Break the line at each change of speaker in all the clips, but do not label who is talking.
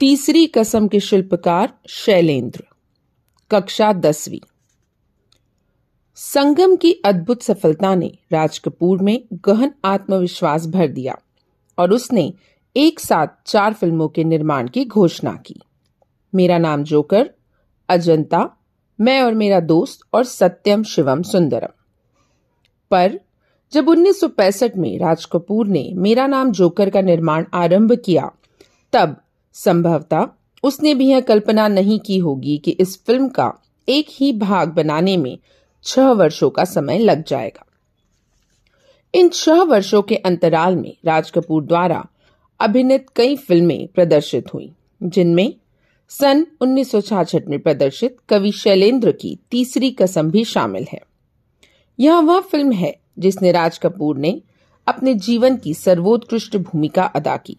तीसरी कसम के शिल्पकार शैलेंद्र। कक्षा दसवीं। संगम की अद्भुत सफलता ने राज कपूर में गहन आत्मविश्वास भर दिया और उसने एक साथ चार फ़िल्मों के निर्माण की घोषणा की। मेरा नाम जोकर, अजंता, मैं और मेरा दोस्त और सत्यम शिवम सुंदरम। पर जब 1965 में राज कपूर ने मेरा नाम जोकर का निर्माण आरंभ किया, तब संभवतः उसने भी यह कल्पना नहीं की होगी कि इस फ़िल्म का एक ही भाग बनाने में छह वर्षों का समय लग जाएगा। इन छह वर्षों के अंतराल में राज कपूर द्वारा अभिनीत कई फ़िल्में प्रदर्शित हुई, जिनमें सन 1966 में प्रदर्शित कवि शैलेंद्र की तीसरी कसम भी शामिल है। यह वह फ़िल्म है जिसने राज कपूर ने अपने जीवन की सर्वोत्कृष्ट भूमिका अदा की।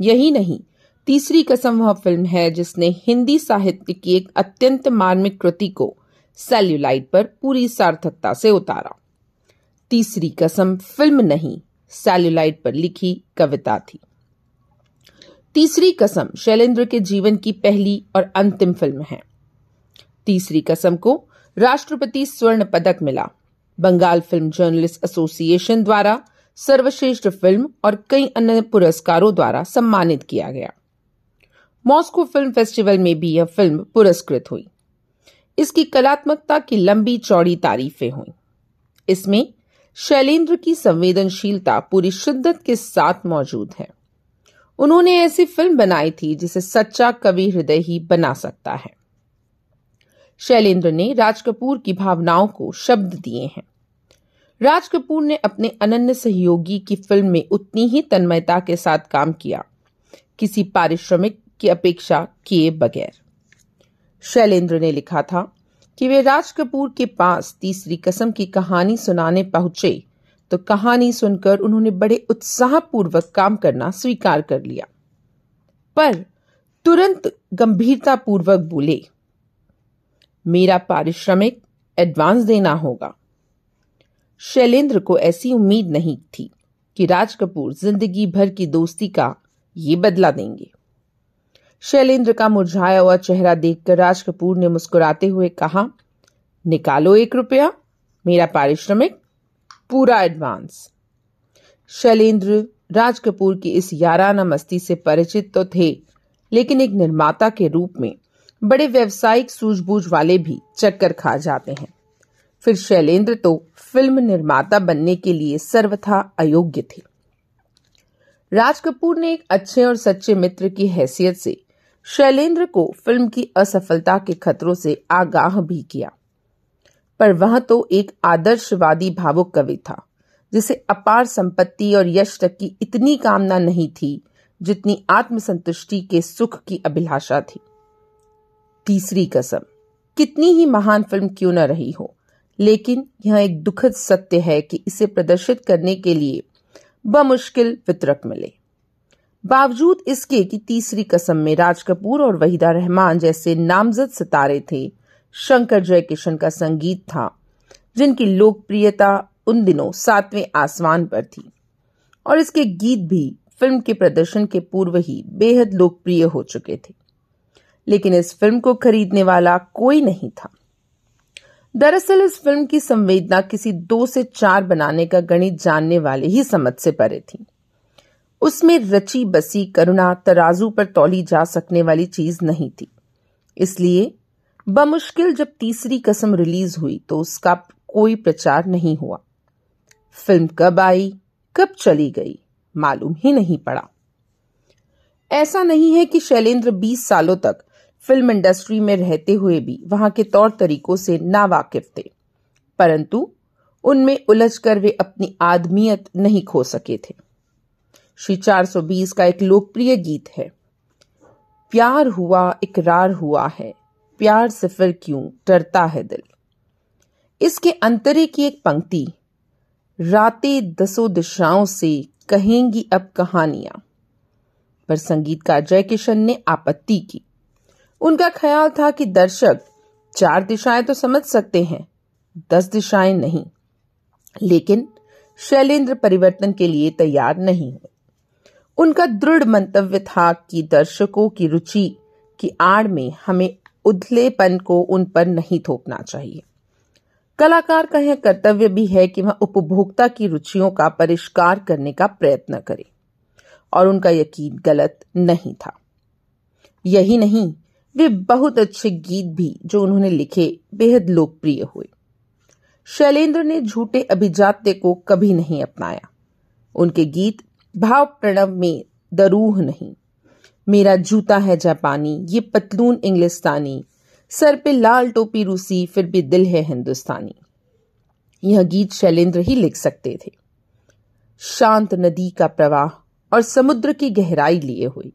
यही नहीं तीसरी कसम वह फ़िल्म है जिसने हिंदी साहित्य की एक अत्यंत मार्मिक कृति को सेल्यूलाइट पर पूरी सार्थकता से उतारा। तीसरी कसम फ़िल्म नहीं, सेल्यूलाइट पर लिखी कविता थी। तीसरी कसम शैलेंद्र के जीवन की पहली और अंतिम फ़िल्म है। तीसरी कसम को राष्ट्रपति स्वर्ण पदक मिला। बंगाल फ़िल्म जर्नलिस्ट एसोसिएशन द्वारा सर्वश्रेष्ठ फ़िल्म और कई अन्य पुरस्कारों द्वारा सम्मानित किया गया। मॉस्को फ़िल्म फेस्टिवल में भी यह फ़िल्म पुरस्कृत हुई। इसकी कलात्मकता की लंबी चौड़ी तारीफें हुई। इसमें शैलेंद्र की संवेदनशीलता पूरी शिद्दत के साथ मौजूद है। उन्होंने ऐसी फ़िल्म बनाई थी जिसे सच्चा कवि हृदय ही बना सकता है। शैलेंद्र ने राज कपूर की भावनाओं को शब्द दिए हैं। राज कपूर ने अपने अनन्य सहयोगी की फ़िल्म में उतनी ही तन्मयता के साथ काम किया। किसी पारिश्रमिक की अपेक्षा किए बगैर। शैलेंद्र ने लिखा था कि वे राज कपूर के पास तीसरी कसम की कहानी सुनाने पहुँचे तो कहानी सुनकर उन्होंने बड़े उत्साहपूर्वक काम करना स्वीकार कर लिया। पर तुरंत गंभीरता पूर्वक बोले, मेरा पारिश्रमिक एडवांस देना होगा। शैलेंद्र को ऐसी उम्मीद नहीं थी कि राज कपूर ज़िंदगी भर की दोस्ती का ये बदला देंगे। शैलेंद्र का मुरझाया हुआ चेहरा देखकर राज कपूर ने मुस्कुराते हुए कहा, निकालो एक रुपया, मेरा पारिश्रमिक, पूरा एडवांस. शैलेंद्र राज कपूर की इस याराना मस्ती से परिचित तो थे, लेकिन एक निर्माता के रूप में बड़े व्यवसायिक सूझबूझ वाले भी चक्कर खा जाते हैं। फिर शैलेंद्र तो फ़िल्म निर्माता बनने के लिए सर्वथा अयोग्य थे। राज कपूर ने एक अच्छे और सच्चे मित्र की हैसियत से शैलेंद्र को फ़िल्म की असफलता के खतरों से आगाह भी किया। पर वह तो एक आदर्शवादी भावुक कवि था, जिसे अपार संपत्ति और यश तक की इतनी कामना नहीं थी जितनी आत्मसंतुष्टि के सुख की अभिलाषा थी। तीसरी कसम, कितनी ही महान फ़िल्म क्यों न रही हो, लेकिन यह एक दुखद सत्य है कि इसे प्रदर्शित करने के लिए बमुश्किल वितरक मिले। बावजूद इसके कि तीसरी कसम में राज कपूर और वहीदा रहमान जैसे नामजद सितारे थे, शंकर जयकिशन का संगीत था, जिनकी लोकप्रियता उन दिनों सातवें आसमान पर थी। और इसके गीत भी फ़िल्म के प्रदर्शन के पूर्व ही बेहद लोकप्रिय हो चुके थे। लेकिन इस फ़िल्म को खरीदने वाला कोई नहीं था। दरअसल इस फ़िल्म की संवेदना किसी दो से चार बनाने का गणित जानने वाले ही समझ से परे थी। उसमें रची बसी करुणा तराजू पर तौली जा सकने वाली चीज़ नहीं थी। इसलिए, बमुश्किल जब तीसरी कसम रिलीज़ हुई तो उसका कोई प्रचार नहीं हुआ। फ़िल्म कब आई, कब चली गई, मालूम ही नहीं पड़ा। ऐसा नहीं है कि शैलेंद्र 20 सालों तक फ़िल्म इंडस्ट्री में रहते हुए भी वहाँ के तौर तरीकों से ना वाकिफ थे, परंतु उनमें उलझकर वे अपनी आदमियत नहीं खो सके थे। श्री 420 का एक लोकप्रिय गीत है। प्यार हुआ, इकरार हुआ है। प्यार से फिर क्यों डरता है दिल? इसके अंतरे की एक पंक्ति, रातें दसों दिशाओं से कहेंगी अब कहानियाँ। पर संगीतकार जय किशन ने आपत्ति की। उनका ख्याल था कि दर्शक चार दिशाएँ तो समझ सकते हैं, दस दिशाएँ नहीं। लेकिन शैलेंद्र परिवर्तन के लिए तैयार नहीं हुए। उनका दृढ़ मंतव्य था कि दर्शकों की रुचि की आड़ में हमें उधलेपन को उन पर नहीं थोपना चाहिए। कलाकार का यह कर्तव्य भी है कि वह उपभोक्ता की रुचियों का परिष्कार करने का प्रयत्न करे, और उनका यकीन गलत नहीं था। यही नहीं, वे बहुत अच्छे गीत भी जो उन्होंने लिखे बेहद लोकप्रिय हुए। शैलेंद्र ने झूठे अभिजात्य को कभी नहीं अपनाया। उनके गीत भाव प्रणव में दरूह नहीं। मेरा जूता है जापानी, ये पतलून इंग्लिस्तानी। सर पे लाल टोपी रूसी, फिर भी दिल है हिंदुस्तानी। यह गीत शैलेंद्र ही लिख सकते थे। शांत नदी का प्रवाह और समुद्र की गहराई लिए हुई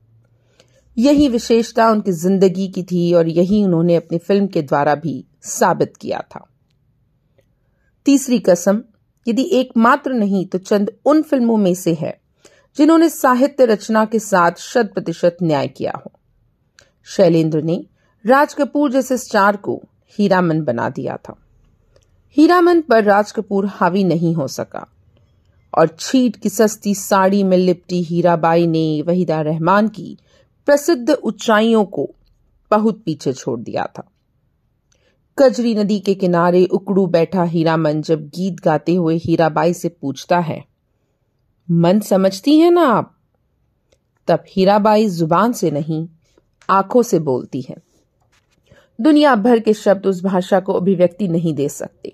यही विशेषता उनकी ज़िंदगी की थी और यही उन्होंने अपनी फ़िल्म के द्वारा भी साबित किया था। तीसरी कसम, यदि एकमात्र नहीं तो चंद उन फ़िल्मों में से है जिन्होंने साहित्य रचना के साथ शत प्रतिशत न्याय किया हो। शैलेंद्र ने राज कपूर जैसे स्टार को हीरामन बना दिया था। हीरामन पर राज कपूर हावी नहीं हो सका और छीट की सस्ती साड़ी में लिपटी हीराबाई ने वहीदा रहमान की प्रसिद्ध ऊंचाइयों को बहुत पीछे छोड़ दिया था। कजरी नदी के किनारे उकड़ू बैठा हीरामन जब गीत गाते हुए हीराबाई से पूछता है मन समझती है ना आप? तब हीराबाई ज़ुबान से नहीं, आँखों से बोलती है। दुनिया भर के शब्द उस भाषा को अभिव्यक्ति नहीं दे सकते।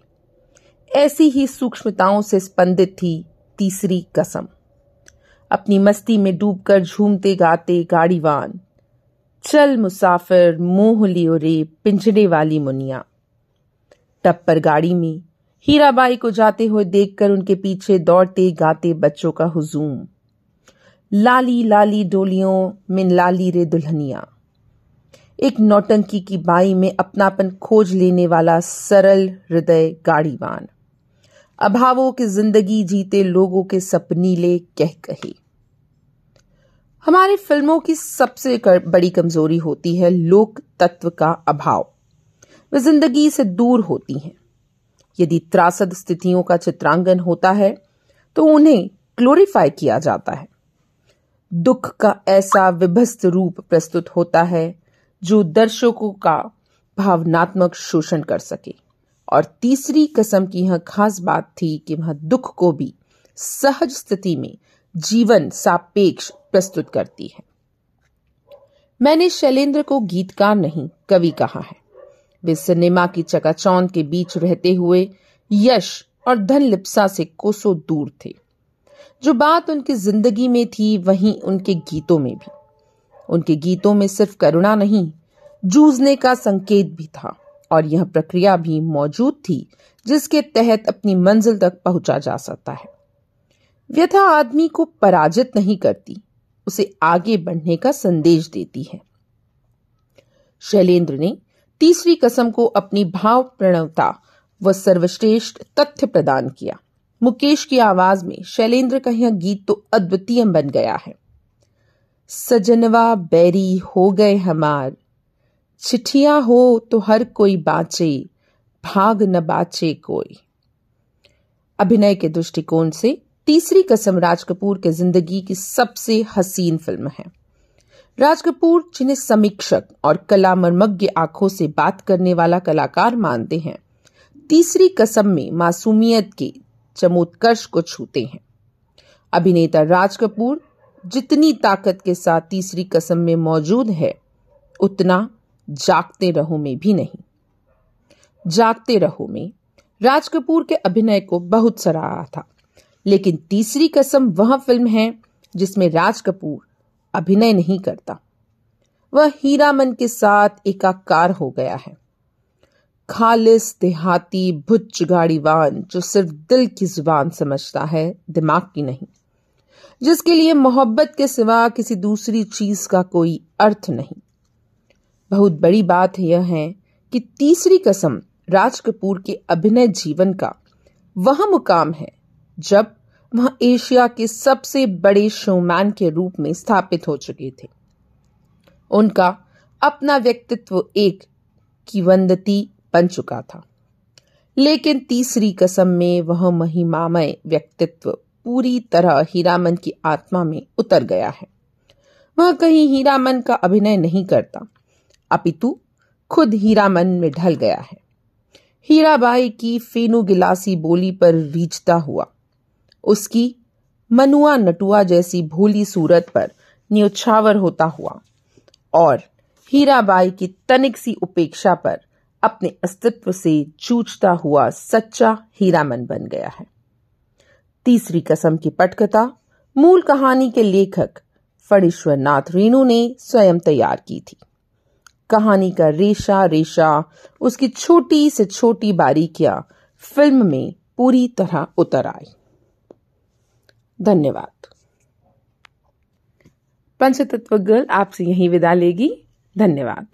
ऐसी ही सूक्ष्मताओं से स्पंदित थी तीसरी कसम। अपनी मस्ती में डूबकर झूमते गाते गाड़ीवान, चल मुसाफिर, मोह लियो रे, पिंजरे वाली मुनिया। टप पर गाड़ी में हीराबाई को जाते हुए देखकर उनके पीछे दौड़ते गाते बच्चों का हुजूम। लाली लाली डोलियों में लाली रे दुल्हनिया। एक नौटंकी की बाई में अपनापन खोज लेने वाला सरल हृदय गाड़ीवान अभावों की ज़िंदगी जीते लोगों के सपनीले कह कहे। हमारी फ़िल्मों की सबसे कर, बड़ी कमज़ोरी होती है लोक तत्व का अभाव। वे ज़िंदगी से दूर होती हैं। यदि त्रासद स्थितियों का चित्रांगन होता है तो उन्हें ग्लोरीफाई किया जाता है। दुख का ऐसा विभस्त रूप प्रस्तुत होता है, जो दर्शकों का भावनात्मक शोषण कर सके। और तीसरी कसम की यह खास बात थी कि वह दुख को भी सहज स्थिति में जीवन सापेक्ष प्रस्तुत करती है। मैंने शैलेंद्र को गीतकार नहीं, कवि कहा है। वे सिनेमा की चकाचौंध के बीच रहते हुए यश और धन लिप्सा से कोसों दूर थे। जो बात उनकी ज़िंदगी में थी, वहीं उनके गीतों में भी। उनके गीतों में सिर्फ़ करुणा नहीं, जूझने का संकेत भी था और यह प्रक्रिया भी मौजूद थी, जिसके तहत अपनी मंजिल तक पहुँचा जा सकता है। व्यथा आदमी को पराजित नहीं करती, उसे आगे बढ़ने का संदेश देती है। शैलेंद्र ने तीसरी कसम को अपनी भाव प्रणवता व सर्वश्रेष्ठ तथ्य प्रदान किया। मुकेश की आवाज़ में शैलेंद्र का यह गीत तो अद्वितीय बन गया है। सजनवा बैरी हो गए हमार, चिठिया हो तो हर कोई बाचे, भाग न बाचे कोई। अभिनय के दृष्टिकोण से तीसरी कसम राज कपूर के ज़िंदगी की सबसे हसीन फ़िल्म है। राज कपूर जिन्हें समीक्षक और कला मर्मज्ञ आँखों से बात करने वाला कलाकार मानते हैं। तीसरी कसम में मासूमियत के चमोत्कर्ष को छूते हैं। अभिनेता राज कपूर जितनी ताकत के साथ तीसरी कसम में मौजूद है, उतना जागते रहो में भी नहीं। जागते रहो में राज कपूर के अभिनय को बहुत सराहा था, लेकिन तीसरी कसम वह फ़िल्म है जिसमें राज कपूर अभिनय नहीं करता। वह हीरामन के साथ एकाकार हो गया है। खालिस, देहाती भुच्च गाड़ीवान, जो सिर्फ़ दिल की ज़ुबान समझता है, दिमाग की नहीं। जिसके लिए मोहब्बत के सिवा किसी दूसरी चीज़ का कोई अर्थ नहीं। बहुत बड़ी बात यह है कि तीसरी कसम राज कपूर के अभिनय जीवन का वह मुकाम है जब वह एशिया के सबसे बड़े शोमैन के रूप में स्थापित हो चुके थे। उनका अपना व्यक्तित्व एक किवंदती बन चुका था। लेकिन तीसरी कसम में वह महिमामय व्यक्तित्व पूरी तरह हीरामन की आत्मा में उतर गया है। वह कहीं हीरामन का अभिनय नहीं करता, अपितु खुद हीरामन में ढल गया है। हीराबाई की फेनू गिलासी बोली पर रीझता हुआ उसकी मनुआ नटुआ जैसी भोली सूरत पर न्योछावर होता हुआ और हीराबाई की तनिक सी उपेक्षा पर अपने अस्तित्व से जूझता हुआ सच्चा हीरामन बन गया है। तीसरी कसम की पटकथा, मूल कहानी के लेखक फणीश्वर नाथ रेणु ने स्वयं तैयार की थी। कहानी का रेशा रेशा, उसकी छोटी से छोटी बारीकियाँ फ़िल्म में पूरी तरह उतर आई। धन्यवाद। पंचतत्व गर्ल आपसे यहीं विदा लेगी। धन्यवाद।